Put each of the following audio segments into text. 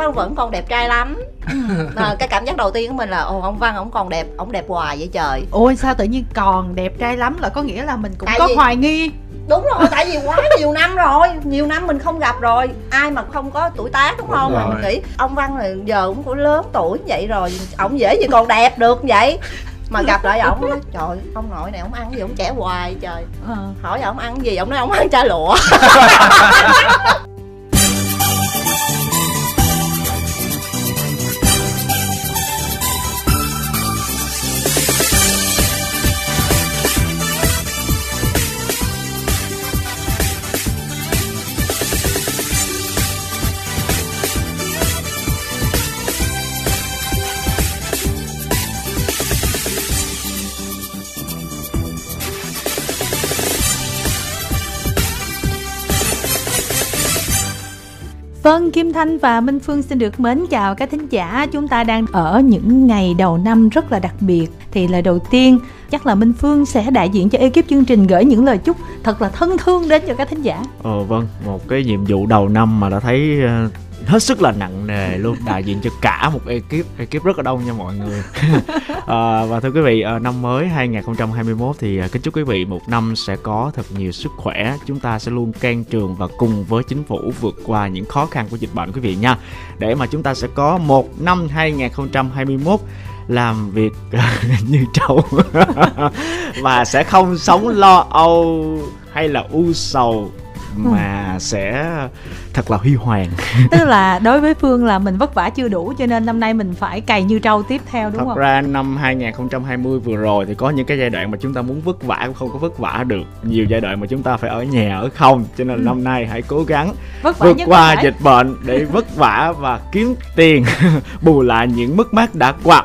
văn vẫn còn đẹp trai lắm. À, cái cảm giác đầu tiên của mình là ồ ông văn ông còn đẹp ông đẹp hoài vậy trời. Ôi sao tự nhiên còn đẹp trai lắm là có nghĩa là mình cũng Tại có vì- hoài nghi. Đúng rồi tại vì quá nhiều năm rồi nhiều năm mình không gặp rồi ai mà không có tuổi tác đúng Đúng không? Mà rồi. mình nghĩ ông văn là giờ cũng cũng lớn tuổi vậy rồi ông dễ gì còn đẹp được vậy? Mà gặp lại ổng nói trời ông nội này ông ăn gì ông trẻ hoài trời. Ờ. hỏi ông ăn gì ông nói ông ăn chả lụa Vâng, Kim Thanh và Minh Phương xin được mến chào các thính giả. Chúng ta đang ở những ngày đầu năm rất là đặc biệt. Thì lời đầu tiên, chắc là Minh Phương sẽ đại diện cho ekip chương trình gửi những lời chúc thật là thân thương đến cho các thính giả. Ờ vâng, một cái nhiệm vụ đầu năm mà đã thấy ờ, hết sức là nặng nề luôn. Đại diện cho cả một ekip ekip rất là đông nha mọi người. Ờ, và thưa quý vị ờ, năm mới 2021 thì ờ, kính chúc quý vị một năm sẽ có thật nhiều sức khỏe. Chúng ta sẽ luôn can trường và cùng với chính phủ vượt qua những khó khăn của dịch bệnh quý vị nha. Để mà chúng ta sẽ có một năm 2021 làm việc như trâu. Và sẽ không sống lo âu hay là u sầu mà sẽ thật là huy hoàng Tức là đối với Phương là mình vất vả chưa đủ cho nên năm nay mình phải cày như trâu tiếp theo đúng thật không? ra năm 2020 vừa rồi thì có những cái giai đoạn mà chúng ta muốn vất vả cũng không có vất vả được nhiều giai đoạn mà chúng ta phải ở nhà ở không cho nên Ừ. năm nay hãy cố gắng Vất vượt qua thể. dịch bệnh để vất vả và kiếm tiền bù lại những mất mát đã qua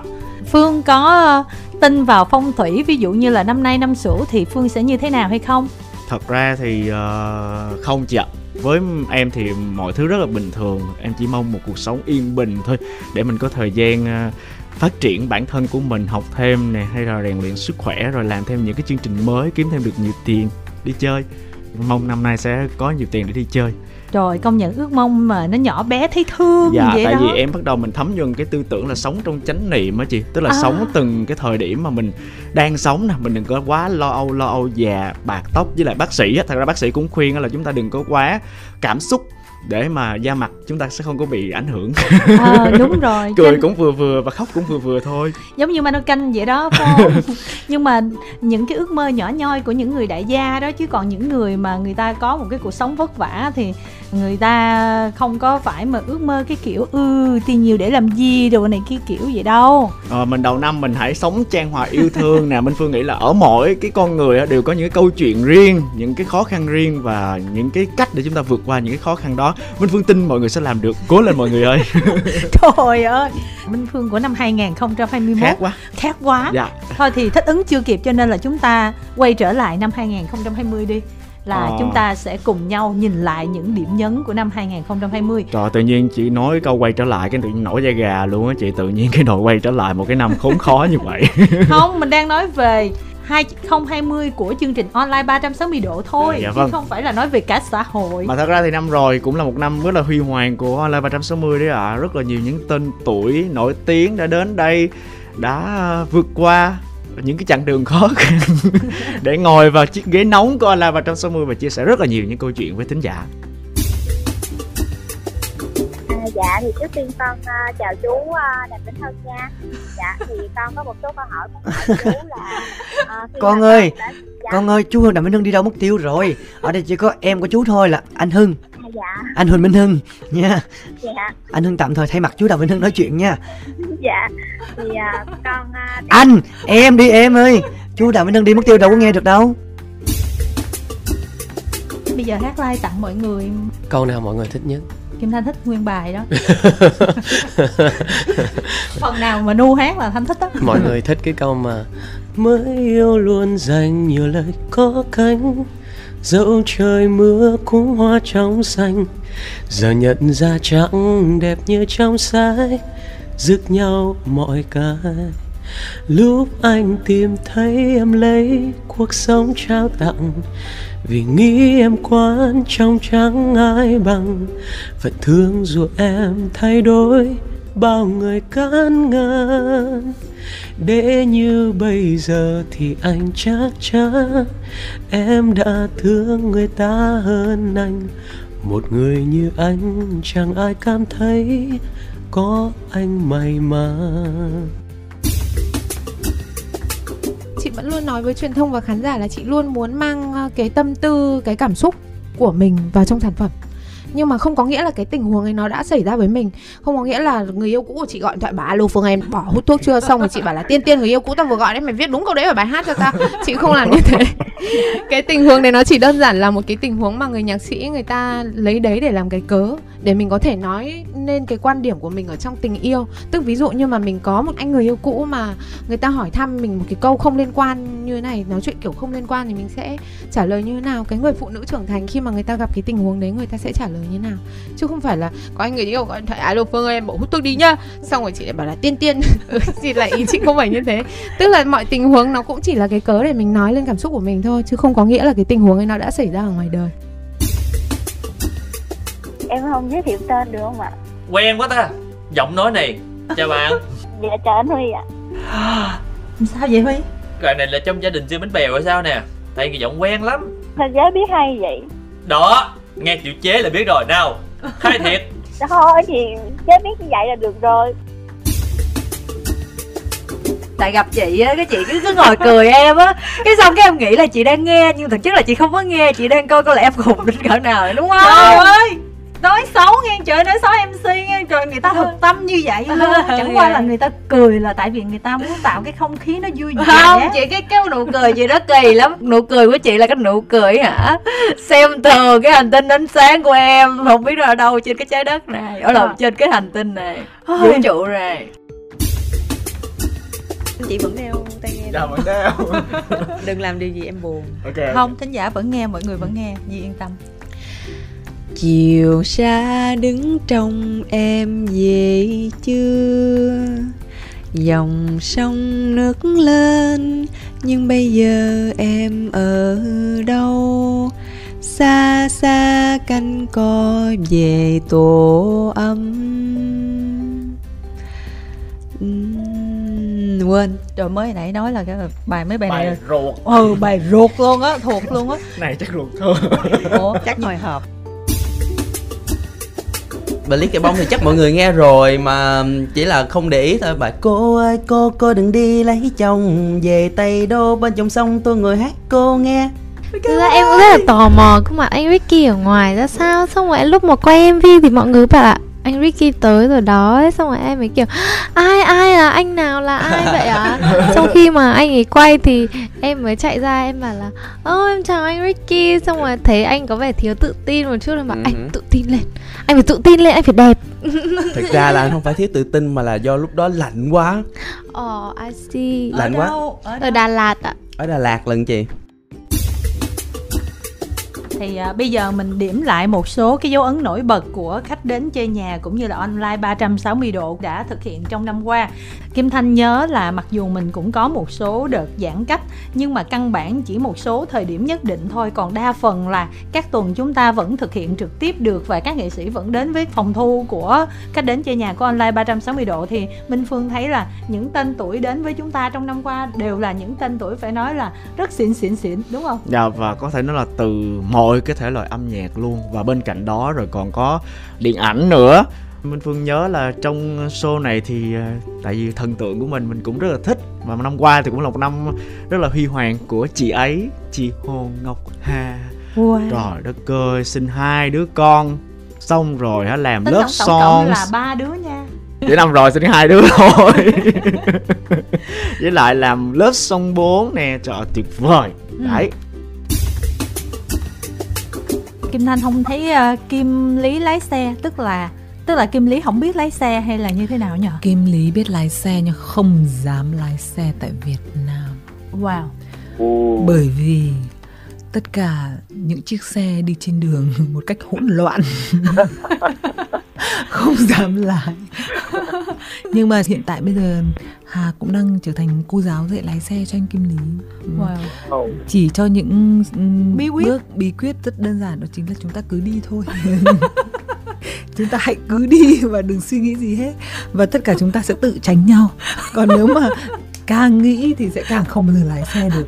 Phương có ờ, tin vào phong thủy ví dụ như là năm nay năm sửu thì Phương sẽ như thế nào hay không? Thật ra thì uh, không chị ạ. Với em thì mọi thứ rất là bình thường. Em chỉ mong một cuộc sống yên bình thôi để mình có thời gian uh, phát triển bản thân của mình học thêm nè hay là rèn luyện sức khỏe rồi làm thêm những cái chương trình mới kiếm thêm được nhiều tiền đi chơi. Mong năm nay sẽ có nhiều tiền để đi chơi. Rồi công nhận ước mong mà nó nhỏ bé thấy thương dạ vậy tại đó. vì em bắt đầu mình thấm nhuần cái tư tưởng là sống trong chánh niệm á chị. Tức là À. sống từng cái thời điểm mà mình đang sống nè mình đừng có quá lo âu lo âu già bạc tóc. Với lại bác sĩ á thật ra bác sĩ cũng khuyên là chúng ta đừng có quá cảm xúc để mà da mặt chúng ta sẽ không có bị ảnh hưởng. Ờ, đúng rồi cười Cho- cũng vừa vừa và khóc cũng vừa vừa thôi. Giống như mannequin vậy đó không? Nhưng mà những cái ước mơ nhỏ nhoi của những người đại gia đó chứ còn những người mà người ta có một cái cuộc sống vất vả thì người ta không có phải mà ước mơ cái kiểu ư tiền nhiều để làm gì? đồ này kia kiểu vậy đâu. Ờ, mình đầu năm mình hãy sống trang hòa yêu thương nè. Minh Phương nghĩ là ở mỗi cái con người á, đều có những cái câu chuyện riêng Những cái khó khăn riêng và những cái cách để chúng ta vượt qua những cái khó khăn đó. Minh Phương tin mọi người sẽ làm được. Cố lên mọi người ơi. Trời ơi! Minh phương của năm 2021 Khác quá. Khác quá. Dạ. Thôi thì thích ứng chưa kịp cho nên là chúng ta quay trở lại năm 2020 đi là Ờ. chúng ta sẽ cùng nhau nhìn lại những điểm nhấn của năm 2020 Trời tự nhiên chị nói câu quay trở lại Cái tự nhiên nổi da gà luôn á chị Tự nhiên cái đội quay trở lại một cái năm khốn khó như vậy không mình đang nói về 2020 của chương trình online 360 độ thôi Dạ, dạ chứ vâng. không phải là nói về cả xã hội Mà thật ra thì năm rồi cũng là một năm rất là huy hoàng của Online 360 đấy ạ Rất là nhiều những tên tuổi nổi tiếng đã đến đây Đã vượt qua những cái chặng đường khó khăn để ngồi vào chiếc ghế nóng của Online 360 và chia sẻ rất là nhiều những câu chuyện với thính giả. À, dạ thì trước tiên con à, chào chú à, Đàm Vĩnh Hân nha. Dạ thì con có một số câu hỏi muốn hỏi chú là khi Con ơi, đã, dạ, Con ơi, chú Hưng Đàm Minh Hưng đi đâu mất tiêu rồi? Ở đây chỉ có em của chú thôi là anh Hưng dạ. Anh Huỳnh Minh Hưng nha. Dạ. Anh Hưng tạm thời thay mặt chú Đàm Minh Hưng nói chuyện nha. Dạ. Thì à, con đã- Anh, em đi em ơi. Chú Đàm Minh Hưng đi mất tiêu đâu có nghe được đâu. Bây giờ hát like tặng mọi người. Câu nào mọi người thích nhất? Kim thanh thích nguyên bài đó. Phần nào mà nu hát là thanh thích đó mọi người thích cái câu mà mới yêu luôn dành nhiều lời có cánh. Dẫu trời mưa cũng hoa trong xanh, giờ nhận ra chẳng đẹp như trong sai rước nhau mọi cái. Lúc anh tìm thấy em lấy cuộc sống trao tặng, vì nghĩ em quan trong chẳng ai bằng. Phận thương dù em thay đổi, bao người cán ngăn để như bây giờ thì anh chắc chắn em đã thương người ta hơn anh. Một người như anh chẳng ai cảm thấy có anh may mắn chị vẫn luôn nói với truyền thông và khán giả là chị luôn muốn mang ờ, cái tâm tư, cái cảm xúc của mình vào trong sản phẩm nhưng mà không có nghĩa là cái tình huống ấy nó đã xảy ra với mình. Không có nghĩa là người yêu cũ của chị gọi điện thoại bà alo phương em, bỏ hút thuốc chưa? Xong rồi chị bảo là, tiên tiên, người yêu cũ tao vừa gọi đấy, mày viết đúng câu đấy vào bài hát cho tao. Chị không làm như thế. Cái tình huống đấy nó chỉ đơn giản là một cái tình huống mà người nhạc sĩ người ta lấy đấy để làm cái cớ, để mình có thể nói nên cái quan điểm của mình ở trong tình yêu. Tức ví dụ như mà mình có một anh người yêu cũ mà người ta hỏi thăm mình một cái câu không liên quan như thế này, nói chuyện kiểu không liên quan thì mình sẽ trả lời như thế nào? Cái người phụ nữ trưởng thành khi mà người ta gặp cái tình huống đấy, người ta sẽ trả lời như nào. Chứ không phải là có anh người yêu gọi điện thoại alo phương ơi em bỏ hút thuốc đi nhá. Xong rồi chị lại bảo là tiên tiên. Chị lại ý chị không phải như thế. Tức là mọi tình huống nó cũng chỉ là cái cớ để mình nói lên cảm xúc của mình thôi chứ không có nghĩa là cái tình huống ấy nó đã xảy ra ở ngoài đời. Em không giới thiệu tên được không ạ? Quen quá ta. Giọng nói này chào bạn. Dạ chào anh huy ạ. Sao vậy huy? Bạn này là trong gia đình siêu bánh bèo hay sao nè? Tại cái giọng quen lắm. Sao giá biết hay vậy? Đó nghe chữ chế là biết rồi. Nào khai thiệt. Thôi thì chế biết như vậy là được rồi. Tại gặp chị á cái chị cứ cứ ngồi cười em á. Cái xong cái em nghĩ là chị đang nghe nhưng thực chất là chị không có nghe. Chị đang coi coi là em khùng đến cỡ nào đúng không? Trời ơi nói xấu nghe trời nói xấu mc nghe trời người ta thực tâm như vậy luôn chẳng qua là người ta cười là tại vì người ta muốn tạo cái không khí nó vui vẻ. Không chị cái cái nụ cười chị rất kỳ lắm. Nụ cười của chị là cái nụ cười hả? Xem thường cái hành tinh ánh sáng của em. Không biết nó ở đâu trên cái trái đất này ở đâu trên cái hành tinh này vũ trụ này. Chị vẫn đeo tai nghe dạ vẫn đeo. Đừng làm điều gì em buồn. Ok. Không thính giả vẫn nghe mọi người vẫn nghe. Nhi yên tâm chiều xa đứng trong em về chưa? Dòng sông nước lên nhưng bây giờ em ở đâu? Xa xa canh co về tổ ấm. Uhm, quên. Rồi mới nãy nói là cái bài mấy bài, bài này ruột. Ừ bài ruột luôn á thuộc luôn á. Này chắc ruột thơ ủa chắc hồi hộp bài lý cái bông thì chắc mọi người nghe rồi mà chỉ là không để ý thôi. Bài cô ơi cô cô đừng đi lấy chồng về tây đô bên dòng sông tôi ngồi hát cô nghe. Thực ra em cũng rất là tò mò cái mặt anh Ricky ở ngoài ra sao? Xong rồi lúc mà quay MV thì mọi người bảo là anh Ricky tới rồi đó ấy. Xong rồi em mới kiểu Ai ai là anh nào là ai vậy ạ? Xong khi mà anh ấy quay thì em mới chạy ra em bảo là Ơ em chào anh Ricky. Xong rồi thấy anh có vẻ thiếu tự tin một chút Rồi bảo Ừ. anh tự tin lên Anh phải tự tin lên, anh phải đẹp. Thực ra là anh không phải thiếu tự tin mà là do lúc đó lạnh quá. Ồ, I see. Lạnh quá. ở Ở Đà Lạt ạ. Ở đà lạt lần chị thì à, bây giờ mình điểm lại một số cái dấu ấn nổi bật của khách đến chơi nhà cũng như là online 360 độ đã thực hiện trong năm qua. Kim Thanh nhớ là mặc dù mình cũng có một số đợt giãn cách nhưng mà căn bản chỉ một số thời điểm nhất định thôi còn đa phần là các tuần chúng ta vẫn thực hiện trực tiếp được và các nghệ sĩ vẫn đến với phòng thu của khách đến chơi nhà của online 360 độ thì Minh Phương thấy là những tên tuổi đến với chúng ta trong năm qua đều là những tên tuổi phải nói là rất xịn xịn xịn đúng không? Dạ và có thể nói là từ một mọi cái thể loại âm nhạc luôn. Và bên cạnh đó rồi còn có điện ảnh nữa. Minh Phương nhớ là trong show này thì ờ, tại vì thần tượng của mình mình cũng rất là thích. Và năm qua thì cũng là một năm rất là huy hoàng của chị ấy chị Hồ Ngọc Hà. Wow. trời đất ơi sinh hai đứa con. Xong rồi hả làm Tính lớp tổng cộng là ba đứa nha. Chỉ năm rồi sinh hai đứa thôi Với lại làm lớp song 4 nè. Trời tuyệt vời. Ừ. Đấy Kim Thanh không thấy ờ, Kim Lý lái xe tức là tức là Kim Lý không biết lái xe hay là như thế nào nhở? Kim Lý biết lái xe nhưng không dám lái xe tại Việt Nam Wow. Bởi vì tất cả những chiếc xe đi trên đường một cách hỗn loạn không dám lái. Nhưng mà hiện tại bây giờ Hà cũng đang trở thành cô giáo dạy lái xe cho anh Kim Lý. Ừ. wow. chỉ cho những ừm, Bí quyết. bước bí quyết rất đơn giản đó chính là chúng ta cứ đi thôi. Chúng ta hãy cứ đi và đừng suy nghĩ gì hết. Và tất cả chúng ta sẽ tự tránh nhau. Còn nếu mà càng nghĩ thì sẽ càng không bao giờ lái xe được.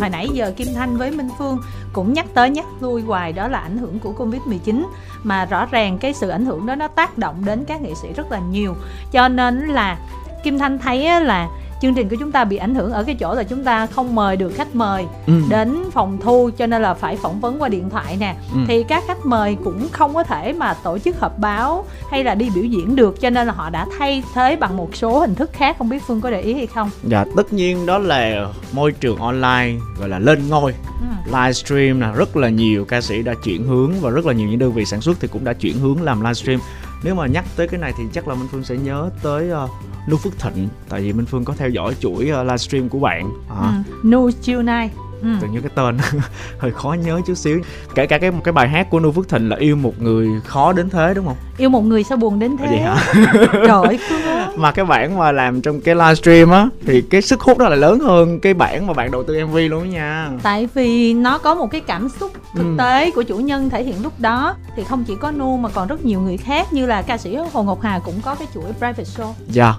Hồi nãy giờ Kim Thanh với Minh Phương cũng nhắc tới nhắc lui hoài, đó là ảnh hưởng của Covid-19 mà rõ ràng cái sự ảnh hưởng đó nó tác động đến các nghệ sĩ rất là nhiều. Cho nên là Kim Thanh thấy là chương trình của chúng ta bị ảnh hưởng ở cái chỗ là chúng ta không mời được khách mời Ừ. đến phòng thu cho nên là phải phỏng vấn qua điện thoại nè Ừ. thì các khách mời cũng không có thể mà tổ chức họp báo hay là đi biểu diễn được cho nên là họ đã thay thế bằng một số hình thức khác không biết Phương có để ý hay không Dạ tất nhiên đó là môi trường online gọi là lên ngôi ừ. livestream là rất là nhiều ca sĩ đã chuyển hướng và rất là nhiều những đơn vị sản xuất thì cũng đã chuyển hướng làm livestream nếu mà nhắc tới cái này thì chắc là Minh Phương sẽ nhớ tới uh, Nu Phước Thịnh tại vì Minh Phương có theo dõi chuỗi uh, livestream của bạn. À, Ừ. Nu Chiêu Nai ừ. tự nhiên cái tên hơi khó nhớ chút xíu. Kể cả cái cái bài hát của Nu Phước Thịnh là yêu một người khó đến thế đúng không? Yêu một người sao buồn đến thế? vậy hả? Trời ơi. Mà cái bản mà làm trong cái livestream á thì cái sức hút đó là lớn hơn cái bản mà bạn đầu tư mv luôn đó nha. Tại vì nó có một cái cảm xúc thực Ừ. tế của chủ nhân thể hiện lúc đó. Thì không chỉ có nu mà còn rất nhiều người khác như là ca sĩ hồ ngọc hà cũng có cái chuỗi private show. Dạ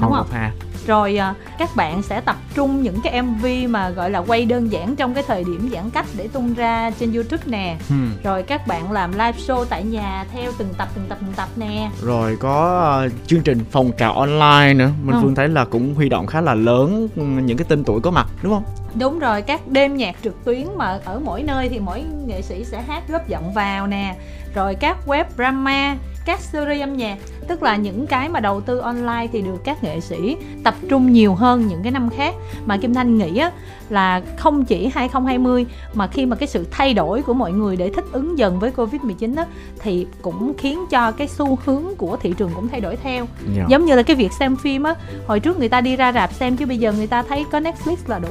Đúng không? Hà rồi à, các bạn sẽ tập trung những cái mv mà gọi là quay đơn giản trong cái thời điểm giãn cách để tung ra trên youtube nè Hmm. rồi các bạn làm live show tại nhà theo từng tập từng tập từng tập nè rồi có ờ, chương trình phòng trào online nữa Minh Ừ. Phương thấy là cũng huy động khá là lớn ừ, những cái tên tuổi có mặt đúng không Đúng rồi, các đêm nhạc trực tuyến mà ở mỗi nơi thì mỗi nghệ sĩ sẽ hát góp giọng vào nè Rồi các web drama, các series âm nhạc Tức là những cái mà đầu tư online thì được các nghệ sĩ tập trung nhiều hơn những cái năm khác. Mà Kim Thanh nghĩ á, là không chỉ 2020 mà khi mà cái sự thay đổi của mọi người để thích ứng dần với Covid-19 á Thì cũng khiến cho cái xu hướng của thị trường cũng thay đổi theo. Dạ. Giống như là cái việc xem phim á Hồi trước người ta đi ra rạp xem chứ bây giờ người ta thấy có Netflix là đủ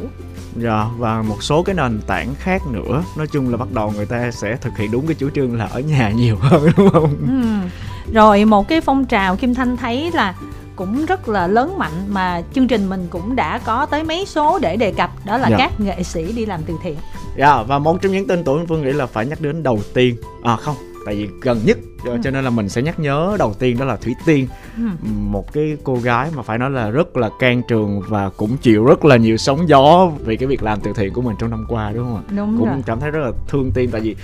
Dạ và một số cái nền tảng khác nữa Nói chung là bắt đầu người ta sẽ thực hiện đúng cái chủ trương là ở nhà nhiều hơn đúng không Ừ. Rồi một cái phong trào Kim Thanh thấy là cũng rất là lớn mạnh mà chương trình mình cũng đã có tới mấy số để đề cập đó là Dạ. các nghệ sĩ đi làm từ thiện. Dạ và một trong những tên tuổi Phương nghĩ là phải nhắc đến đầu tiên À không tại vì gần nhất cho- cho nên là mình sẽ nhắc nhớ đầu tiên đó là Thủy Tiên Ừ. một cái cô gái mà phải nói là rất là can trường và cũng chịu rất là nhiều sóng gió vì cái việc làm từ thiện của mình trong năm qua đúng không ạ Đúng cũng rồi. cảm thấy rất là thương Tiên tại vì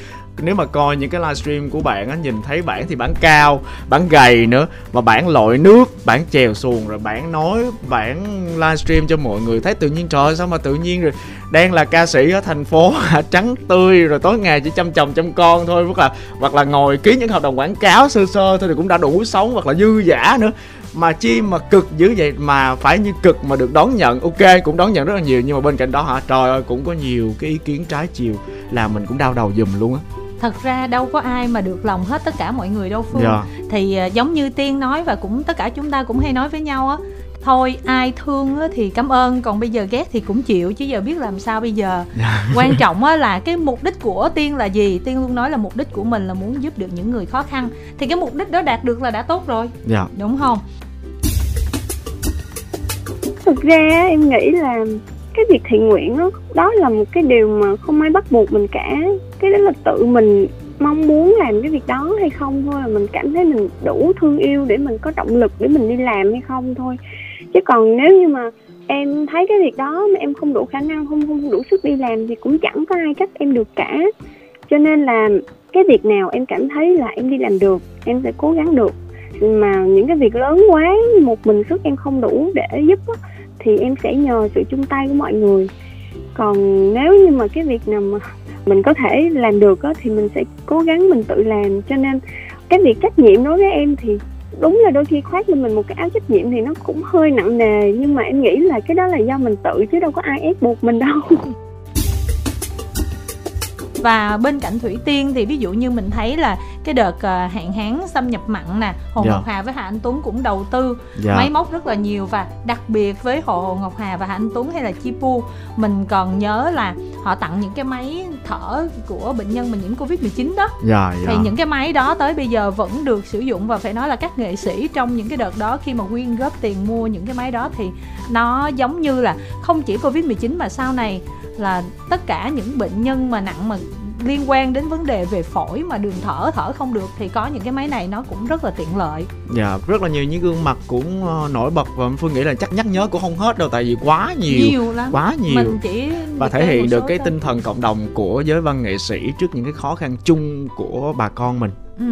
nếu mà coi những cái livestream của bạn á nhìn thấy bạn thì bạn cao bạn gầy nữa mà bạn lội nước bạn chèo xuồng rồi bạn nói bạn livestream cho mọi người thấy tự nhiên trời ơi, sao mà tự nhiên rồi đang là ca sĩ ở thành phố trắng tươi rồi tối ngày chỉ chăm chồng chăm con thôi hoặc là hoặc là ngồi ký những hợp đồng quảng cáo sơ sơ thôi thì cũng đã đủ sống hoặc là dư giả nữa mà chi mà cực dữ vậy mà phải như cực mà được đón nhận ok cũng đón nhận rất là nhiều nhưng mà bên cạnh đó hả trời ơi cũng có nhiều cái ý kiến trái chiều làm mình cũng đau đầu giùm luôn á Thật ra đâu có ai mà được lòng hết tất cả mọi người đâu Phương. Dạ. Thì à, giống như Tiên nói và cũng tất cả chúng ta cũng hay nói với nhau á thôi ai thương á thì cảm ơn còn bây giờ ghét thì cũng chịu chứ giờ biết làm sao bây giờ. Quan trọng á là cái mục đích của tiên là gì? Tiên luôn nói là mục đích của mình là muốn giúp được những người khó khăn. Thì cái mục đích đó đạt được là đã tốt rồi. Dạ. Đúng không? Thực ra á, em nghĩ là cái việc thiện nguyện đó, đó là một cái điều mà không ai bắt buộc mình cả. Cái đó là tự mình mong muốn làm cái việc đó hay không thôi là mình cảm thấy mình đủ thương yêu để mình có động lực để mình đi làm hay không thôi chứ còn nếu như mà em thấy cái việc đó mà em không đủ khả năng không không đủ sức đi làm thì cũng chẳng có ai trách em được cả. Cho nên là cái việc nào em cảm thấy là em đi làm được em sẽ cố gắng được. Mà những cái việc lớn quá một mình sức em không đủ để giúp á, thì em sẽ nhờ sự chung tay của mọi người. Còn nếu như mà cái việc nào mà mình có thể làm được á, thì mình sẽ cố gắng mình tự làm. Cho nên cái việc trách nhiệm đối với em thì đúng là đôi khi khoác lên mình một cái áo trách nhiệm thì nó cũng hơi nặng nề, nhưng mà em nghĩ là cái đó là do mình tự chứ đâu có ai ép buộc mình đâu. và bên cạnh thủy tiên thì ví dụ như mình thấy là cái đợt à, hạn hán xâm nhập mặn nè hồ Dạ. ngọc hà với hạ anh tuấn cũng đầu tư Dạ. máy móc rất là nhiều và đặc biệt với hồ ngọc hà và hạ anh tuấn hay là chi pu mình còn nhớ là họ tặng những cái máy thở của bệnh nhân mà nhiễm covid 19 đó dạ thì dạ những cái máy đó tới bây giờ vẫn được sử dụng và phải nói là các nghệ sĩ trong những cái đợt đó khi mà quyên góp tiền mua những cái máy đó thì nó giống như là không chỉ covid 19 mà sau này là tất cả những bệnh nhân mà nặng mà liên quan đến vấn đề về phổi mà đường thở thở không được thì có những cái máy này nó cũng rất là tiện lợi. Dạ rất là nhiều những gương mặt cũng ờ, nổi bật và phương nghĩ là chắc nhắc nhớ cũng không hết đâu tại vì quá nhiều, nhiều lắm. quá nhiều. Mình chỉ và thể hiện được cái tinh thần cộng đồng của giới văn nghệ sĩ trước những cái khó khăn chung của bà con mình Ừ.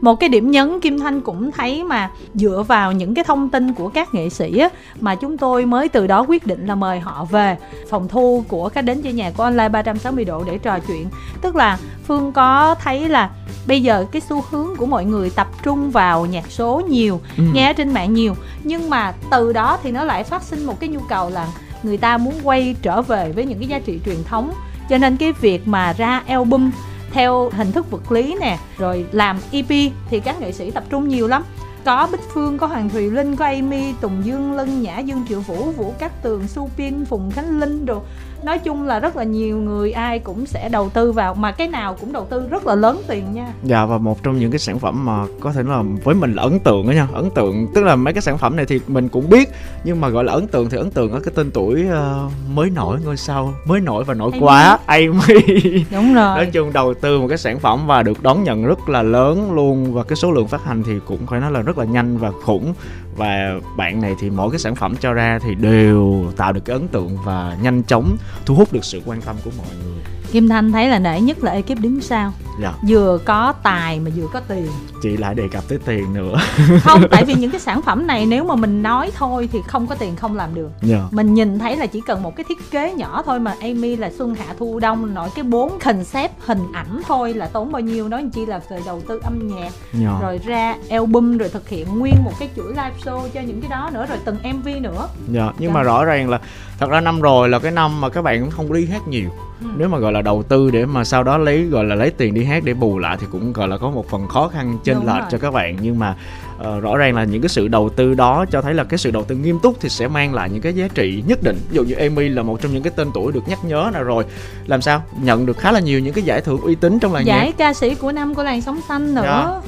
Một cái điểm nhấn Kim Thanh cũng thấy mà dựa vào những cái thông tin của các nghệ sĩ á, mà chúng tôi mới từ đó quyết định là mời họ về phòng thu của các đến chơi nhà của online 360 độ để trò chuyện. Tức là Phương có thấy là bây giờ cái xu hướng của mọi người tập trung vào nhạc số nhiều, Ừ. nghe trên mạng nhiều, nhưng mà từ đó thì nó lại phát sinh một cái nhu cầu là người ta muốn quay trở về với những cái giá trị truyền thống. Cho nên cái việc mà ra album theo hình thức vật lý nè rồi làm EP thì các nghệ sĩ tập trung nhiều lắm. Có Bích Phương, có Hoàng Thùy Linh, có Amy, Tùng Dương Lân, Nhã Dương Triệu Vũ, Vũ Cát Tường, Su Pin, Phùng Khánh Linh rồi Nói chung là rất là nhiều người ai cũng sẽ đầu tư vào mà cái nào cũng đầu tư rất là lớn tiền nha. Dạ và một trong những cái sản phẩm mà có thể là với mình là ấn tượng đó nha. Ấn tượng tức là mấy cái sản phẩm này thì mình cũng biết Nhưng mà gọi là ấn tượng thì ấn tượng ở cái tên tuổi ờ, mới nổi ngôi sao Mới nổi và nổi Amy. quá. Amy. Đúng rồi. Nói chung đầu tư một cái sản phẩm và được đón nhận rất là lớn luôn Và cái số lượng phát hành thì cũng phải nói là rất là nhanh và khủng và bạn này thì mỗi cái sản phẩm cho ra thì đều tạo được cái ấn tượng và nhanh chóng thu hút được sự quan tâm của mọi người. Kim Thanh thấy là nể nhất là ekip đứng sau. Dạ Vừa có tài mà vừa có tiền chị lại đề cập tới tiền nữa Không, tại vì những cái sản phẩm này nếu mà mình nói thôi thì không có tiền không làm được Dạ mình nhìn thấy là chỉ cần một cái thiết kế nhỏ thôi mà Amy là xuân hạ thu đông nội cái bốn concept hình ảnh thôi là tốn bao nhiêu đó chỉ là về đầu tư âm nhạc Dạ. rồi ra album rồi thực hiện nguyên một cái chuỗi live show cho những cái đó nữa rồi từng MV nữa Dạ, nhưng Dạ. mà rõ ràng là thật ra năm rồi là cái năm mà các bạn cũng không có đi hát nhiều. Ừ. Nếu mà gọi là đầu tư để mà sau đó lấy gọi là lấy tiền đi hát để bù lại thì cũng gọi là có một phần khó khăn Đúng lệch cho các bạn nhưng mà ờ, rõ ràng là những cái sự đầu tư đó cho thấy là cái sự đầu tư nghiêm túc thì sẽ mang lại những cái giá trị nhất định. Ví dụ như Amy là một trong những cái tên tuổi được nhắc nhớ nào rồi. Làm sao? Nhận được khá là nhiều những cái giải thưởng uy tín trong làng giải nhạc. ca sĩ của năm của làng sống xanh nữa Dạ.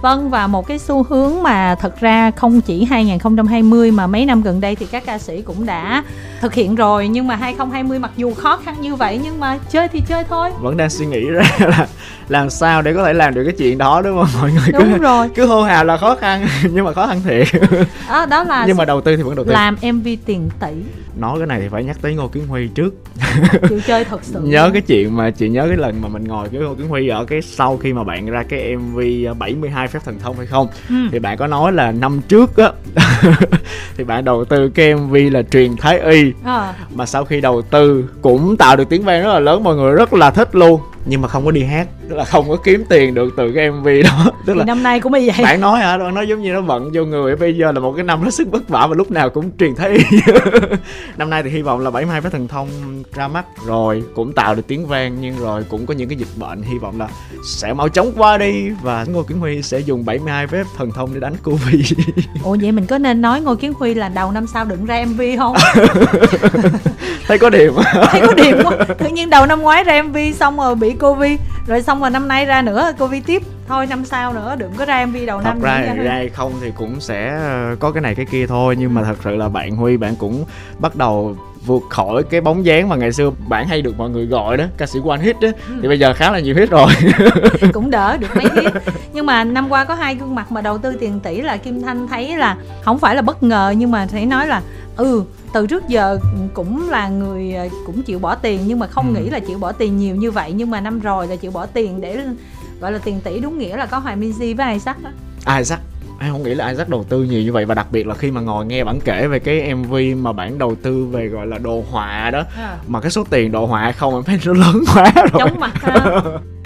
Vâng và một cái xu hướng mà thật ra không chỉ 2020 mà mấy năm gần đây thì các ca sĩ cũng đã thực hiện rồi. Nhưng mà 2020 mặc dù khó khăn như vậy nhưng mà chơi thì chơi thôi. Vẫn đang suy nghĩ ra là làm sao để có thể làm được cái chuyện đó đúng không? Mọi người Đúng cứ rồi. cứ hô hào là khó khăn nhưng mà khó khăn thiệt. Đó, đó là nhưng mà đầu tư thì vẫn đầu tư. Làm MV tiền tỷ. Nói cái này thì phải nhắc tới Ngô Kiến Huy trước chịu chơi thật sự. nhớ cái chuyện mà chị nhớ cái lần mà mình ngồi với Ngô Kiến Huy ở cái sau khi mà bạn ra cái MV 72 phép thần thông hay không Ừ. thì bạn có nói là năm trước á thì bạn đầu tư cái MV là truyền thái y Ờ. mà sau khi đầu tư cũng tạo được tiếng vang rất là lớn mọi người rất là thích luôn nhưng mà không có đi hát. Tức là không có kiếm tiền được từ cái MV đó. Tức Thì là năm nay cũng bị vậy. bạn nói hả? Bạn nói giống như nó bận vô người. Bây giờ là một cái năm hết sức vất vả và lúc nào cũng truyền thấy. Năm nay thì hy vọng là 72 phép thần thông ra mắt rồi cũng tạo được tiếng vang nhưng rồi cũng có những cái dịch bệnh. Hy vọng là sẽ mau chóng qua đi và Ngô Kiến Huy sẽ dùng 72 phép thần thông để đánh Covid Ủa vậy mình có nên nói Ngô Kiến Huy là đầu năm sau đừng ra MV không? thấy có điểm. Thấy có điểm quá. Tự nhiên đầu năm ngoái ra MV xong rồi bị Covid, rồi xong rồi năm nay ra nữa Covid tiếp. Thôi năm sau nữa đừng có ra MV đầu thật năm ra ra hay không thì cũng sẽ ờ, có cái này cái kia thôi. Nhưng mà thật sự là bạn Huy bạn cũng bắt đầu vượt khỏi cái bóng dáng mà ngày xưa bạn hay được mọi người gọi đó ca sĩ one hit đó thì bây giờ khá là nhiều hit rồi. Cũng đỡ được mấy hit. Nhưng mà năm qua có hai gương mặt mà đầu tư tiền tỷ là Kim Thanh thấy là không phải là bất ngờ nhưng mà thấy nói là ừ từ trước giờ cũng là người ờ, cũng chịu bỏ tiền nhưng mà không Ừ. nghĩ là chịu bỏ tiền nhiều như vậy. Nhưng mà năm rồi là chịu bỏ tiền để gọi là tiền tỷ đúng nghĩa là có Hoài Minzy với Isaac á. Isaac. Em không nghĩ là Isaac đầu tư nhiều như vậy và đặc biệt là khi mà ngồi nghe bản kể về cái MV mà bản đầu tư về gọi là đồ họa đó À. mà cái số tiền đồ họa không em thấy nó lớn quá rồi. Chóng mặt ha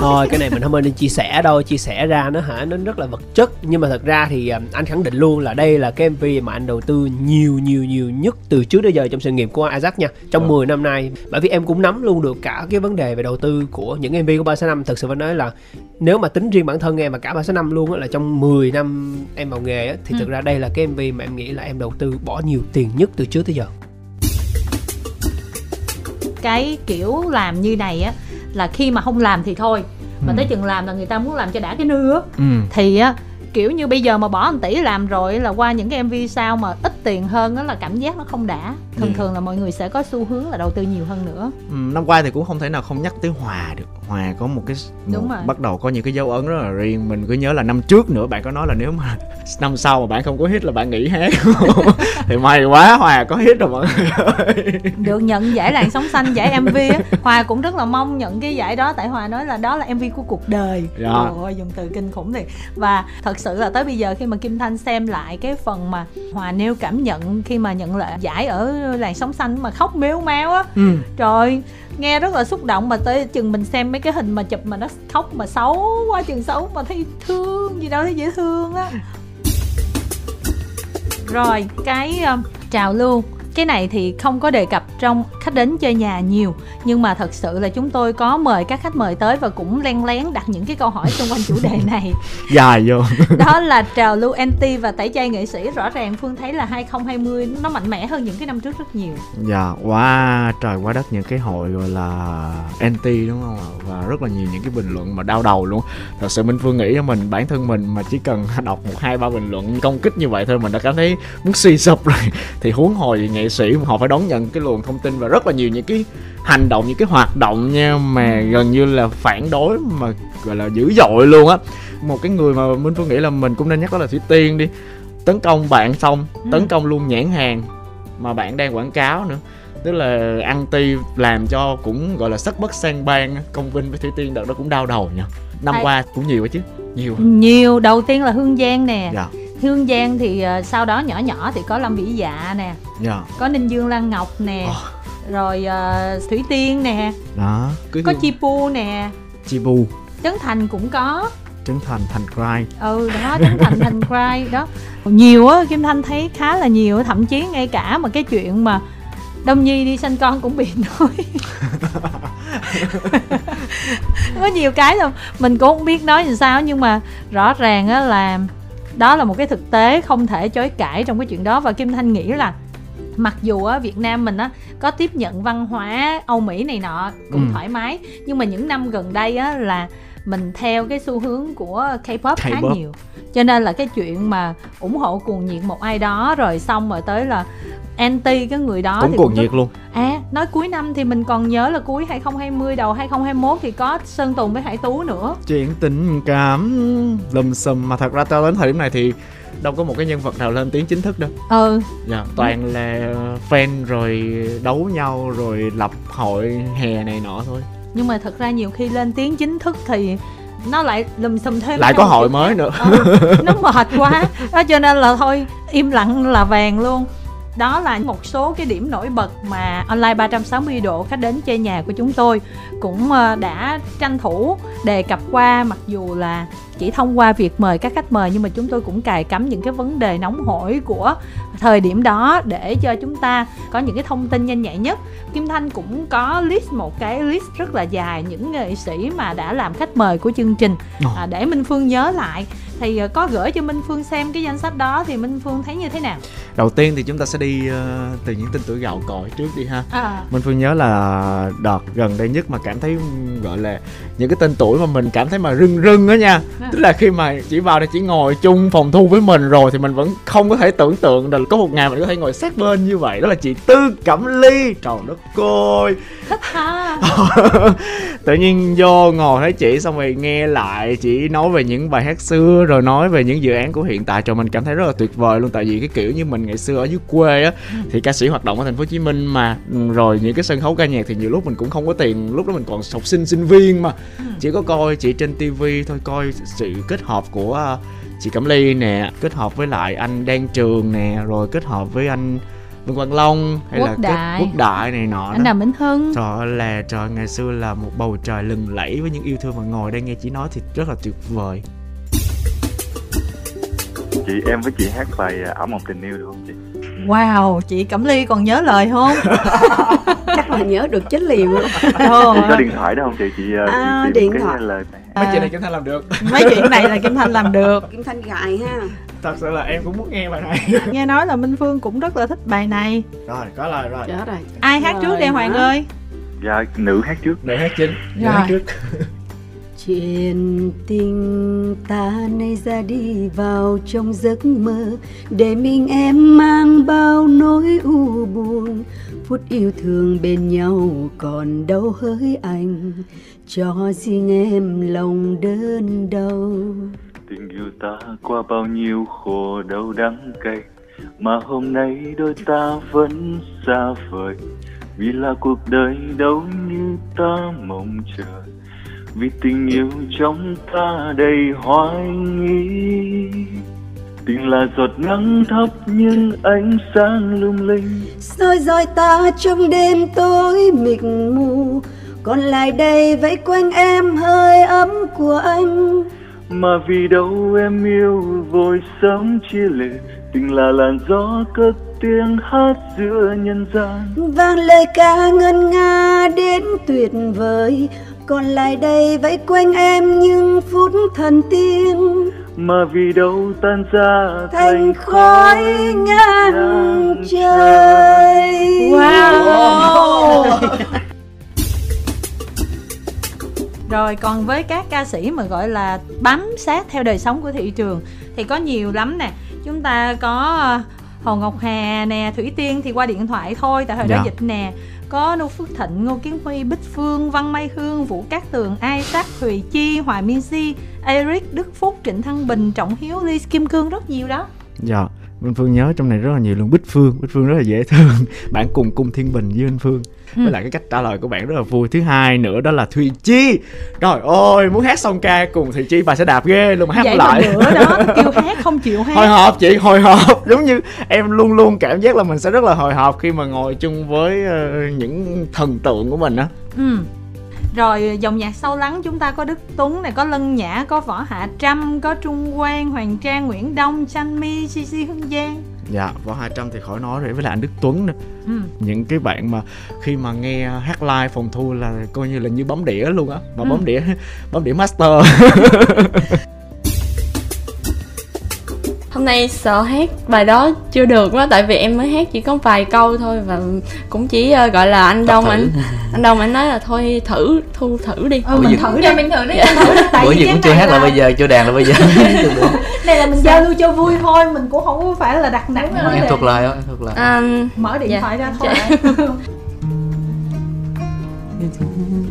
thôi cái này mình không nên chia sẻ đâu chia sẻ ra nó hả nó rất là vật chất nhưng mà thật ra thì à, anh khẳng định luôn là đây là cái mv mà anh đầu tư nhiều nhiều nhiều nhất từ trước đến giờ trong sự nghiệp của Isaac nha trong Ờ. 10 năm nay bởi vì em cũng nắm luôn được cả cái vấn đề về đầu tư của những mv của 365 thật sự phải nói là nếu mà tính riêng bản thân em và cả 365 luôn á là trong 10 năm em vào nghề á thì Ừ. thực ra đây là cái mv mà em nghĩ là em đầu tư bỏ nhiều tiền nhất từ trước tới giờ cái kiểu làm như này á là khi mà không làm thì thôi mà Ừ. tới chừng làm là người ta muốn làm cho đã cái nư á ừ thì á kiểu như bây giờ mà bỏ 1 tỷ làm rồi là qua những cái mv sau mà ít tiền hơn á là cảm giác nó không đã. Thường Dạ. thường là mọi người sẽ có xu hướng là đầu tư nhiều hơn nữa. Ừ, năm qua thì cũng không thể nào không nhắc tới Hòa được. Hòa có một cái Đúng một- rồi. bắt đầu có những cái dấu ấn rất là riêng. Mình cứ nhớ là năm trước nữa bạn có nói là nếu mà năm sau mà bạn không có hit là bạn nghỉ hát. Thì may quá Hòa có hit rồi mọi người ơi. Được nhận giải làn sóng xanh giải mv á. Hòa cũng rất là mong nhận cái giải đó tại hòa nói là đó là mv của cuộc đời. Dạ. Ơi, dùng từ kinh khủng thiệt. Và thật sự là tới bây giờ khi mà kim thanh xem lại cái phần mà hòa nêu cảm nhận khi mà nhận lại giải ở làn sóng xanh mà khóc mếu máu á. Ừ. trời nghe rất là xúc động mà tới chừng mình xem mấy cái hình mà chụp mà nó khóc mà xấu quá chừng xấu mà thấy thương gì đâu thấy dễ thương á. Rồi cái um, trào lưu cái này thì không có đề cập trong khách đến chơi nhà nhiều nhưng mà thật sự là chúng tôi có mời các khách mời tới và cũng len lén đặt những cái câu hỏi xung quanh chủ đề này. Dài vô. Đó là trào lưu anti và tẩy chay nghệ sĩ. Rõ ràng phương thấy là 2020 nó mạnh mẽ hơn những cái năm trước rất nhiều. Dạ quá trời quá đất những cái hội gọi là anti đúng không ạ? Và rất là nhiều những cái bình luận mà đau đầu luôn. Thật sự minh phương nghĩ cho mình bản thân mình mà chỉ cần đọc một hai ba bình luận công kích như vậy thôi mình đã cảm thấy muốn suy sụp rồi thì huống hồi gì nghệ sĩ họ phải đón nhận cái luồng thông tin và rất là nhiều những cái hành động những cái hoạt động nha mà gần như là phản đối mà gọi là dữ dội luôn á. Một cái người mà minh phương nghĩ là mình cũng nên nhắc đó là thủy tiên đi. Tấn công bạn xong tấn công luôn nhãn hàng mà bạn đang quảng cáo nữa. Tức là anti làm cho cũng gọi là sắc bất sang bang công vinh với thủy tiên đợt đó cũng đau đầu nha năm Tại- qua cũng nhiều quá chứ. Nhiều. Nhiều. Đầu tiên là hương giang nè. Dạ hương giang thì ờ, sau đó nhỏ nhỏ thì có lâm vĩ dạ nè dạ. có ninh dương lan ngọc nè rồi ờ, thủy tiên nè đó cứ có chi pu nè. Chi bu trấn thành cũng có. Trấn thành thành cry. Ừ đó trấn thành thành cry đó. Nhiều á kim thanh thấy khá là nhiều thậm chí ngay cả mà cái chuyện mà đông nhi đi sanh con cũng bị nói. Có nhiều cái là mình cũng không biết nói làm sao nhưng mà rõ ràng á là đó là một cái thực tế không thể chối cãi trong cái chuyện đó và kim thanh nghĩ là mặc dù á Việt Nam mình á có tiếp nhận văn hóa Âu Mỹ này nọ cũng Ừ. thoải mái nhưng mà những năm gần đây á là mình theo cái xu hướng của K-pop, khá K-pop. nhiều cho nên là cái chuyện mà ủng hộ cuồng nhiệt một ai đó rồi xong rồi tới là anti cái người đó cũng thì cuồng nhiệt luôn. À, nói cuối năm thì mình còn nhớ là cuối 2020 đầu 2021 thì có Sơn Tùng với Hải Tú nữa. chuyện tình cảm lùm xùm mà thật ra cho đến thời điểm này thì đâu có một cái nhân vật nào lên tiếng chính thức đâu. Ừ, dạ toàn là fan rồi đấu nhau rồi lập hội hè này nọ thôi. Nhưng mà thật ra nhiều khi lên tiếng chính thức thì nó lại lùm xùm thêm lại có hội mới nữa. Ừ, nó mệt quá. Đó cho nên là thôi im lặng là vàng luôn đó là một số cái điểm nổi bật mà online 360 độ khách đến chơi nhà của chúng tôi cũng ờ, đã tranh thủ đề cập qua. Mặc dù là chỉ thông qua việc mời các khách mời nhưng mà chúng tôi cũng cài cắm những cái vấn đề nóng hổi của thời điểm đó để cho chúng ta có những cái thông tin nhanh nhạy nhất. Kim Thanh cũng có list một cái list rất là dài những nghệ sĩ mà đã làm khách mời của chương trình. À, để Minh Phương nhớ lại thì ờ, có gửi cho Minh Phương xem cái danh sách đó thì Minh Phương thấy như thế nào? đầu tiên thì chúng ta sẽ đi ờ, từ những tên tuổi gạo cội trước đi ha. À, Minh Phương nhớ là đợt gần đây nhất mà cảm thấy gọi là những cái tên tuổi mà mình cảm thấy mà rưng rưng đó nha. À. Tức là khi mà chỉ vào đây chỉ ngồi chung phòng thu với mình rồi thì mình vẫn không có thể tưởng tượng là có một ngày mình có thể ngồi sát bên như vậy. Đó là chị Tư Cẩm Ly. Trời đất ơi thích ha. Tự nhiên vô ngồi thấy chị xong rồi nghe lại chị nói về những bài hát xưa, rồi nói về những dự án của hiện tại cho mình cảm thấy rất là tuyệt vời luôn, Tại vì cái kiểu như mình ngày xưa ở dưới quê á, Thì ca sĩ hoạt động ở thành phố Hồ Chí Minh mà ừ, Rồi những cái sân khấu ca nhạc thì nhiều lúc mình cũng không có tiền, Lúc đó mình còn học sinh sinh viên mà Chỉ có coi chị trên tivi thôi, Coi sự kết hợp của à, chị Cẩm Ly nè, Kết hợp với lại anh Đan Trường nè, Rồi kết hợp với anh Vương Quang Long hay Quốc là Đại. Quốc Đại này nọ anh. Đàm Vĩnh Hưng Trời ơi là trời ngày xưa là một bầu trời lừng lẫy với những yêu thương mà ngồi đây nghe chị nói thì rất là tuyệt vời. chị em với chị hát bài à, ảo mộng tình yêu được không chị wow chị Cẩm Ly còn nhớ lời không chắc là nhớ được chết liền luôn chị có điện thoại đó không chị chị à, À, chị tìm điện cái thoại. lời này Mấy À. chuyện này Kim Thanh làm được. mấy chuyện này là Kim Thanh làm được Kim Thanh gài ha Thật sự là em cũng muốn nghe bài này. nghe nói là Minh Phương cũng rất là thích bài này rồi, có lời rồi. Chết rồi ai hát trước đây Hoàng hả? ơi dạ nữ hát trước Để hát chính. Rồi. hát trước. Chuyện tình ta nay ra đi vào trong giấc mơ Để mình em mang bao nỗi u buồn Phút yêu thương bên nhau còn đâu hỡi anh Cho riêng em lòng đơn đau tình yêu ta qua bao nhiêu khổ đau đắng cay, mà hôm nay đôi ta vẫn xa vời. Vì là cuộc đời đâu như ta mong chờ, vì tình yêu trong ta đầy hoài nghi. Tình là giọt nắng thấp nhưng ánh sáng lung linh. Soi dọi ta trong đêm tối mịt mù, còn lại đây vẫy quanh em hơi ấm của anh mà vì đâu em yêu vội sống chia lìa tình là làn gió cất tiếng hát giữa nhân gian. Vang lời ca ngân nga đến tuyệt vời còn lại đây vẫy quanh em những phút thần tiên. Mà vì đâu tan ra thành khói ngang trời Rồi còn với các ca sĩ mà gọi là bám sát theo đời sống của thị trường thì có nhiều lắm nè. Chúng ta có ờ, Hồ Ngọc Hà nè, Thủy Tiên thì qua điện thoại thôi tại thời đó Dạ. dịch nè. Có Nô Phước Thịnh, Ngô Kiến Huy, Bích Phương, Văn Mai Hương, Vũ Cát Tường, Ai Sắc, Thùy Chi, Hoài Minh Si, Eric, Đức Phúc, Trịnh Thăng Bình, Trọng Hiếu, Ly Kim Cương rất nhiều đó. Dạ. Minh Phương nhớ trong này rất là nhiều luôn. Bích Phương Bích Phương rất là dễ thương. Bạn cùng cung Thiên Bình với anh Phương. Ừ. Với lại cái cách trả lời của bạn rất là vui. Thứ hai nữa đó là Thùy Chi. Trời ơi muốn hát song ca cùng Thùy Chi Bà sẽ đạp ghê luôn mà hát Vậy lại. nữa đó, kêu hát không chịu hát. hồi hộp chị hồi hộp. Giống như em luôn luôn cảm giác là mình sẽ rất là hồi hộp khi mà ngồi chung với ờ, những thần tượng của mình á. Ừ. Rồi dòng nhạc sâu lắng chúng ta có Đức Tuấn này, có Lân Nhã, có Võ Hạ Trâm, có Trung Quang, Hoàng Trang, Nguyễn Đông, Chanh Mi, CC Hương Giang. dạ võ 200 thì khỏi nói rồi với lại anh Đức Tuấn nữa Ừ. những cái bạn mà khi mà nghe hát live phòng thu là coi như là như bấm đĩa luôn á mà Ừ. bấm đĩa bấm đĩa master Hôm nay sợ hát bài đó chưa được quá tại vì em mới hát chỉ có vài câu thôi và cũng chỉ ờ, gọi là anh Đông thử. anh anh Đông anh nói là thôi thử thu thử đi. Ừ, Ủa, mình thử Dạ, đi. mình thử đi. Mình thử đi. Tại bữa cái cũng chưa hát là là- bây giờ chưa đàn là bây giờ Này là mình giao lưu cho vui thôi, mình cũng không có phải là đặt nặng em lại thôi em thuật lại À, Mở điện Dạ. thoại ra thôi.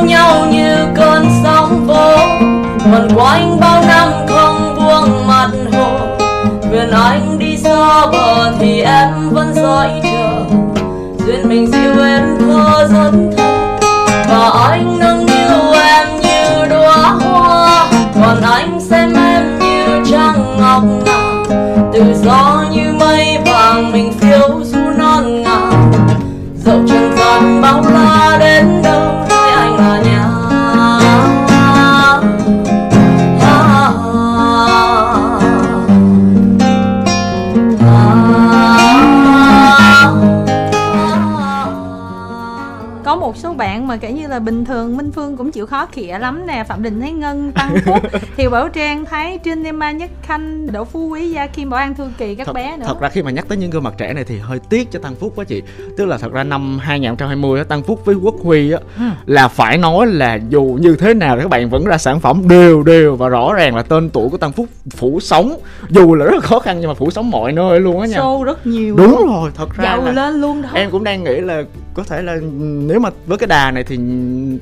yêu nhau như cơn sóng vỗ. Vần quanh bao năm không buông mặt hồ. Nguyện anh đi xa bờ thì em vẫn dõi chờ. Duyên mình dịu em thơ dẫn thơ. Và anh nâng niu em như đóa hoa. Còn anh xem em như trăng ngọc ngà. Tự do như một số bạn mà kể như là bình thường Minh Phương cũng chịu khó khịa lắm nè. Phạm Đình Thái Ngân, Tăng Phúc Thiều Bảo Trang, Thái Trinh, Emma Nhất Khanh Đỗ Phú Quý, Gia Kim, Bảo An Thư Kỳ Các thật, bé nữa. thật ra khi mà nhắc tới những gương mặt trẻ này thì hơi tiếc cho Tăng Phúc quá chị. Tức là thật ra năm 2020 á, Tăng Phúc với Quốc Huy á Ừ. Là phải nói là dù như thế nào thì các bạn vẫn ra sản phẩm đều đều Và rõ ràng là tên tuổi của Tăng Phúc phủ sóng. Dù là rất khó khăn nhưng mà phủ sóng mọi nơi luôn á nha. Show rất nhiều. Đúng rồi, thật ra Giàu là lên luôn đó. Em cũng đang nghĩ là có thể là nếu mà với cái đà này thì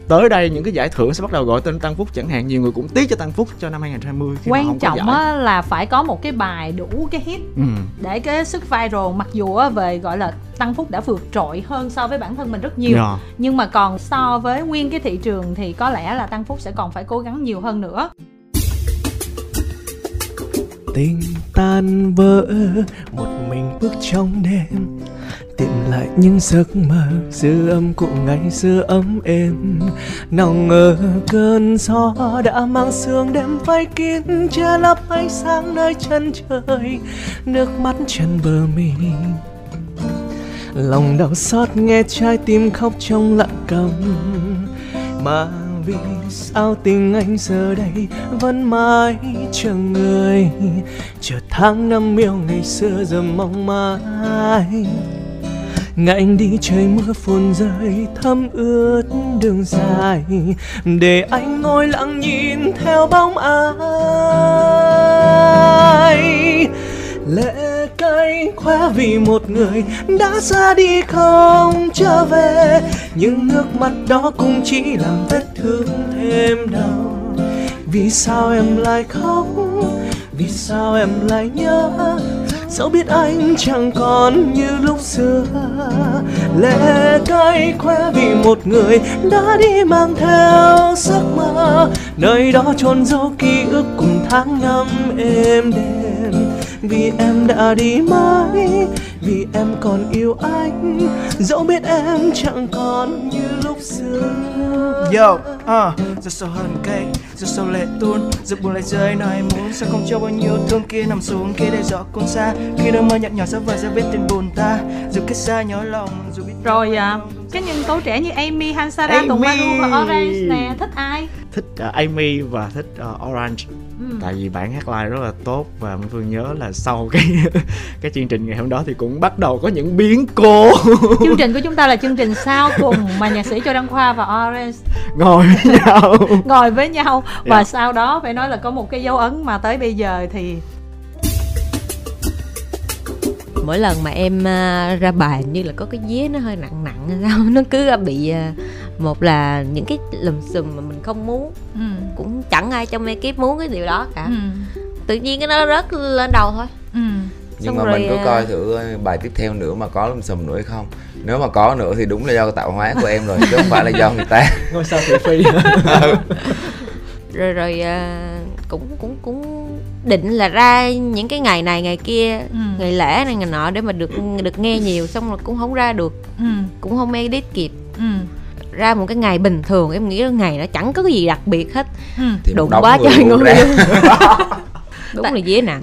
tới đây những cái giải thưởng sẽ bắt đầu gọi tên Tăng Phúc chẳng hạn. Nhiều người cũng tiếc cho Tăng Phúc cho năm 2020 khi mà quan không có trọng á, là phải có một cái bài đủ cái hit Ừ. để cái sức viral mặc dù á, về gọi là tăng phúc đã vượt trội hơn so với bản thân mình rất nhiều. Dạ. nhưng mà còn so với nguyên cái thị trường thì có lẽ là tăng phúc sẽ còn phải cố gắng nhiều hơn nữa. Tình tan vỡ một mình bước trong đêm tìm lại những giấc mơ dư âm của ngày xưa ấm êm. Nào ngờ cơn gió đã mang sương đêm vây kín, che lấp ánh sáng nơi chân trời, nước mắt trên bờ mi lòng đau xót nghe trái tim khóc trong lặng câm mà vì sao tình anh giờ đây vẫn mãi chờ người? Chờ tháng năm yêu ngày xưa giờ mong mãi ngày anh đi trời mưa phùn rơi, thấm ướt đường dài. Để anh ngồi lặng nhìn theo bóng ai. Lệ cay khóe vì một người đã ra đi không trở về. Nhưng nước mắt đó cũng chỉ làm vết thương thêm đau. Vì sao em lại khóc? Vì sao em lại nhớ? Dẫu biết anh chẳng còn như lúc xưa lệ cay khoe vì một người đã đi mang theo giấc mơ. Nơi đó chôn dấu ký ức cùng tháng năm êm đềm, vì em đã đi mãi vì em còn yêu anh. Dẫu biết em chẳng còn như lúc xưa. Yo, uh, giọt sầu hơn cây, giọt sầu lệ tuôn, giọt buồn lại rơi nơi muốn. Sao không cho bao nhiêu thương kia nằm xuống kia để gió cuốn xa, khi đôi mơ nhạt nhòa sẽ vơi ra vết tình buồn ta, dù cách xa nhói lòng, dù biết rồi à, cái nhân tố trẻ như Amy Hansara Amy. Tùng Maru và Orange nè thích ai thích uh, Amy và thích uh, Orange Ừ. tại vì bản hát live rất là tốt và Minh Phương nhớ là sau cái cái chương trình ngày hôm đó thì cũng bắt đầu có những biến cố chương trình của chúng ta là chương trình sau cùng mà nhạc sĩ Châu Đăng Khoa và Orange ngồi với nhau ngồi với nhau và Dạ. sau đó phải nói là có một cái dấu ấn mà tới bây giờ thì mỗi lần mà em à, ra bài như là có cái vía nó hơi nặng nặng sao nó cứ bị à, một là những cái lùm xùm mà mình không muốn ừ. cũng chẳng ai trong ekip muốn cái điều đó cả Ừ. tự nhiên cái nó rớt lên đầu thôi Ừ. nhưng Xong mà rồi, mình à, coi thử bài tiếp theo nữa mà có lùm xùm nữa hay không nếu mà có nữa thì đúng là do tạo hóa của em rồi chứ không phải là do người ta ngôi sao thị phi rồi rồi à, cũng cũng cũng định là ra những cái ngày này ngày kia Ừ. ngày lễ này ngày nọ để mà được được nghe nhiều xong rồi cũng không ra được Ừ. cũng không edit kịp Ừ. ra một cái ngày bình thường em nghĩ là ngày nó chẳng có cái gì đặc biệt hết Ừ. Thì đụng quá trời luôn đúng là dế nặng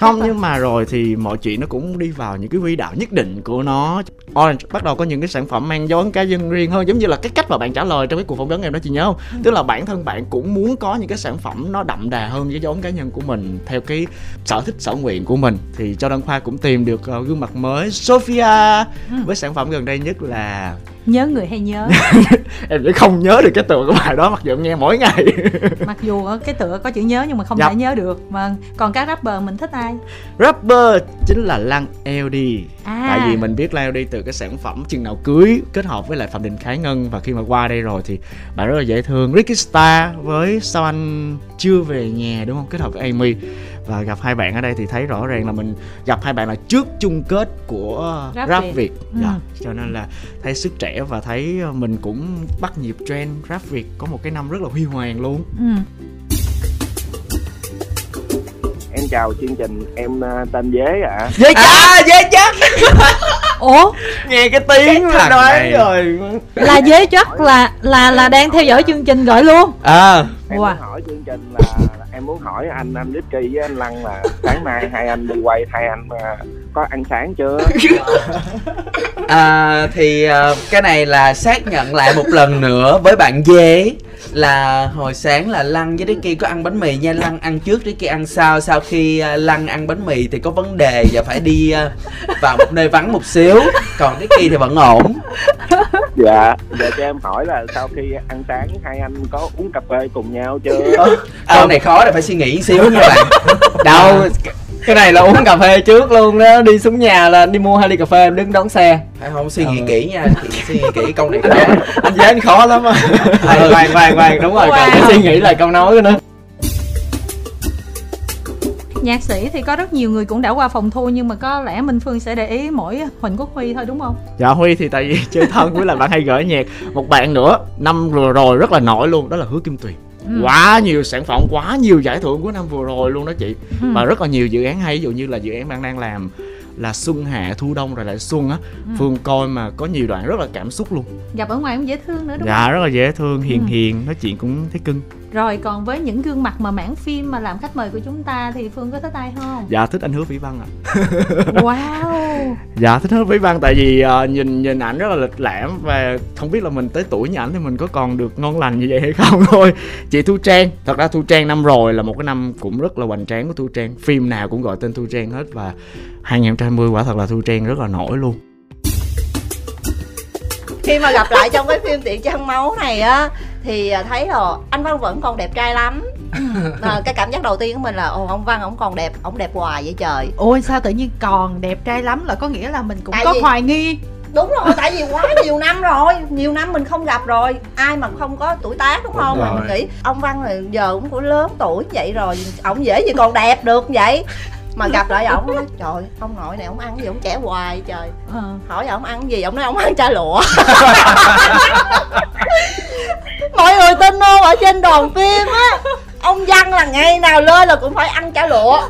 không nhưng mà rồi thì mọi chuyện nó cũng đi vào những cái quỹ đạo nhất định của nó Orange. Bắt đầu có những cái sản phẩm mang dấu ấn cá nhân riêng hơn giống như là cái cách mà bạn trả lời trong cái cuộc phỏng vấn em đó chị nhớ không? Tức là bản thân bạn cũng muốn có những cái sản phẩm nó đậm đà hơn cái dấu ấn cá nhân của mình theo cái sở thích sở nguyện của mình. Thì cho đăng khoa cũng tìm được ờ, gương mặt mới Sophia với sản phẩm gần đây nhất là nhớ người hay nhớ? Em sẽ không nhớ được cái tựa của bài đó mặc dù em nghe mỗi ngày. Mặc dù cái tựa có chữ nhớ nhưng mà không Dạ. thể nhớ được. Mà còn các rapper mình thích ai? Rapper chính là Lăng LD À. tại vì mình biết Lăng LD từ cái sản phẩm chừng nào cưới kết hợp với lại Phạm Đình Khái Ngân và khi mà qua đây rồi thì bạn rất là dễ thương Ricky Star với sao anh chưa về nhà đúng không kết hợp với Amy và gặp hai bạn ở đây thì thấy rõ ràng là mình gặp hai bạn là trước chung kết của Rap rap, Việt. Việt, Ừ. Dạ. cho nên là thấy sức trẻ và thấy mình cũng bắt nhịp trend rap Việt có một cái năm rất là huy hoàng luôn ừ. Em chào chương trình, em uh, tên Dế ạ. Dế chắc À, dế chắc ủa nghe cái tiếng là đoán này. rồi là dế chắc là là là đang theo dõi chương trình gọi luôn à Em Wow. muốn hỏi chương trình là em muốn hỏi anh anh Ricky với anh Lăng là sáng nay hai anh đi quay hai anh à, có ăn sáng chưa? à, thì à, cái này là xác nhận lại một lần nữa với bạn dế là hồi sáng là lăng với Ricky có ăn bánh mì nha. Lăng ăn trước Ricky ăn sau. Sau khi à, lăng ăn bánh mì thì có vấn đề và phải đi à, vào một nơi vắng một xíu. Còn Ricky thì vẫn ổn. Dạ, giờ cho em hỏi là sau khi ăn sáng hai anh có uống cà phê cùng nhau chưa? câu này khó là phải suy nghĩ xíu nha bạn. Đâu cái này là uống cà phê trước luôn đó đi xuống nhà là đi mua hai ly cà phê em đứng đón xe. Phải không suy nghĩ kỹ nha chị suy nghĩ kỹ câu này. Anh, anh với anh khó lắm á. À, khoan khoan khoan đúng rồi còn phải suy nghĩ lại câu nói nữa. Nhạc sĩ thì có rất nhiều người cũng đã qua phòng thu nhưng mà có lẽ minh phương sẽ để ý mỗi huỳnh quốc huy thôi đúng không? Dạ huy thì tại vì chơi thân với lại bạn hay gửi nhạc. Một bạn nữa năm vừa rồi rất là nổi luôn đó là hứa kim tuyền Ừ. quá nhiều sản phẩm quá nhiều giải thưởng của năm vừa rồi luôn đó chị Ừ. và rất là nhiều dự án hay ví dụ như là dự án bạn đang làm là xuân hạ thu đông rồi lại xuân á Ừ. phương coi mà có nhiều đoạn rất là cảm xúc luôn gặp ở ngoài cũng dễ thương nữa đúng dạ không rất là dễ thương hiền Ừ. hiền nói chuyện cũng thấy cưng rồi còn với những gương mặt mà mảng phim mà làm khách mời của chúng ta thì phương có thích ai không? Dạ thích anh hứa vĩ văn ạ. Wow! Dạ thích hứa vĩ văn tại vì ờ, nhìn nhìn ảnh rất là lịch lãm và không biết là mình tới tuổi như ảnh thì mình có còn được ngon lành như vậy hay không thôi. Chị thu trang thật ra thu trang năm rồi là một cái năm cũng rất là hoành tráng của thu trang. Phim nào cũng gọi tên thu trang hết và 2020 quả thật là thu trang rất là nổi luôn. Khi mà gặp lại trong cái phim tiệc trăng máu này á thì à, thấy rồi anh văn vẫn còn đẹp trai lắm. À, cái cảm giác đầu tiên của mình là ồ ông văn ông còn đẹp ông đẹp hoài vậy trời. Ôi sao tự nhiên còn đẹp trai lắm là có nghĩa là mình cũng Tại có vì- hoài nghi. Đúng rồi tại vì quá nhiều năm rồi nhiều năm mình không gặp rồi ai mà không có tuổi tác đúng không? Đúng mà mình nghĩ ông văn là giờ cũng cũng lớn tuổi vậy rồi ổng dễ gì còn đẹp được vậy? Mà gặp lại ổng nói trời ông nội này ông ăn gì ông trẻ hoài trời. Ờ. hỏi ổng ăn gì ổng nói ổng ăn chả lụa mọi người tin không? Ở trên đoàn phim á ông văn là ngày nào lên là cũng phải ăn chả lụa.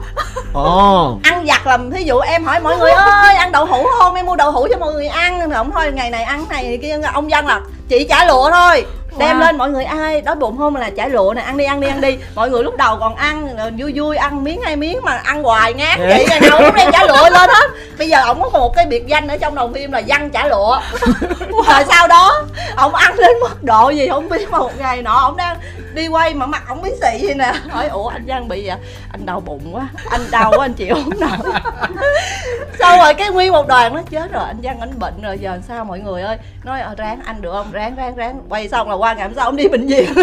Ồ. Ăn giặt làm thí dụ em hỏi mọi người ơi ăn đậu hũ không? Em mua đậu hũ cho mọi người ăn. Rồi ông thôi ngày này ăn này kia. Ông văn là chỉ chả lụa thôi đem Wow. lên mọi người ai đói bụng không là chả lụa này ăn đi ăn đi ăn đi. Mọi người lúc đầu còn ăn rồi vui vui ăn miếng hai miếng mà ăn hoài ngát chị ngày nào cũng đem chả lụa lên hết. Bây giờ ổng có một cái biệt danh ở trong đồng phim là văn chả lụa rồi sau đó ổng ăn đến mức độ gì không biết mà một ngày nọ ổng đang đi quay mà mặt ổng bí xị vậy nè. Hỏi ủa anh văn bị vậy? Anh đau bụng quá. Anh đau quá anh chịu không nổi. Xong rồi cái nguyên một đoàn nó chết rồi. Anh văn anh bệnh rồi. Giờ làm sao mọi người ơi? Nói ờ, ráng anh được không? Ráng ráng ráng. Quay xong là qua ngày hôm sau ông đi bệnh viện?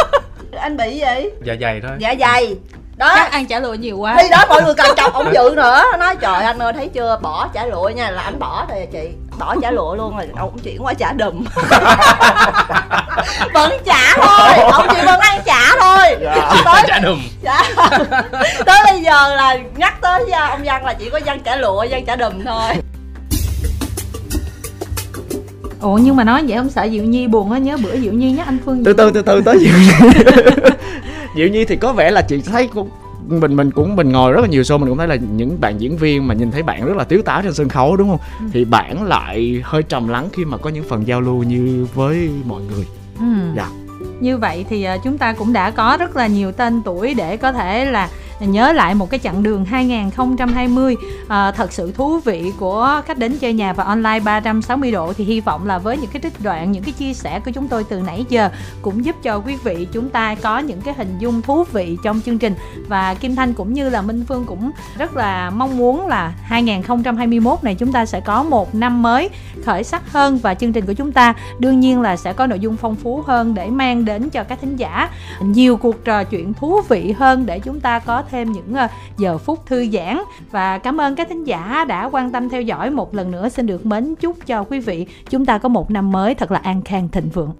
Anh bị gì? Dạ dày thôi. Dạ dày đó. Chắc ăn chả lụa nhiều quá. Khi đó mọi người càng chọc ông dự nữa. Nói trời anh ơi thấy chưa? Bỏ chả lụa nha. Là anh bỏ rồi chị. Bỏ chả lụa luôn rồi ông chuyển qua chả đùm. Vẫn chả thôi. Ông chỉ vẫn ăn chả thôi. Tới chả đùm. Chả tới bây giờ là nhắc tới uh, ông văn là chỉ có văn chả lụa văn chả đùm thôi. Ủa nhưng mà nói vậy không sợ diệu nhi buồn á nhớ bữa diệu nhi nhắc anh phương từ từ từ từ tới diệu nhi diệu nhi thì có vẻ là chị thấy cũng mình mình cũng mình ngồi rất là nhiều show mình cũng thấy là những bạn diễn viên mà nhìn thấy bạn rất là tiếu táo trên sân khấu đúng không Ừ. thì bạn lại hơi trầm lắng khi mà có những phần giao lưu như với mọi người Ừ. dạ Như vậy thì à, chúng ta cũng đã có rất là nhiều tên tuổi để có thể là nhớ lại một cái chặng đường 2020 à, ờ, thật sự thú vị của khách đến chơi nhà và online 360 độ. Thì hy vọng là với những cái trích đoạn những cái chia sẻ của chúng tôi từ nãy giờ cũng giúp cho quý vị chúng ta có những cái hình dung thú vị trong chương trình. Và Kim Thanh cũng như là Minh Phương cũng rất là mong muốn là 2021 này chúng ta sẽ có một năm mới khởi sắc hơn và chương trình của chúng ta đương nhiên là sẽ có nội dung phong phú hơn để mang đến cho các thính giả nhiều cuộc trò chuyện thú vị hơn để chúng ta có thêm những ờ, giờ phút thư giãn. Và cảm ơn các thính giả đã quan tâm theo dõi. Một lần nữa xin được mến chúc cho quý vị chúng ta có một năm mới thật là an khang thịnh vượng.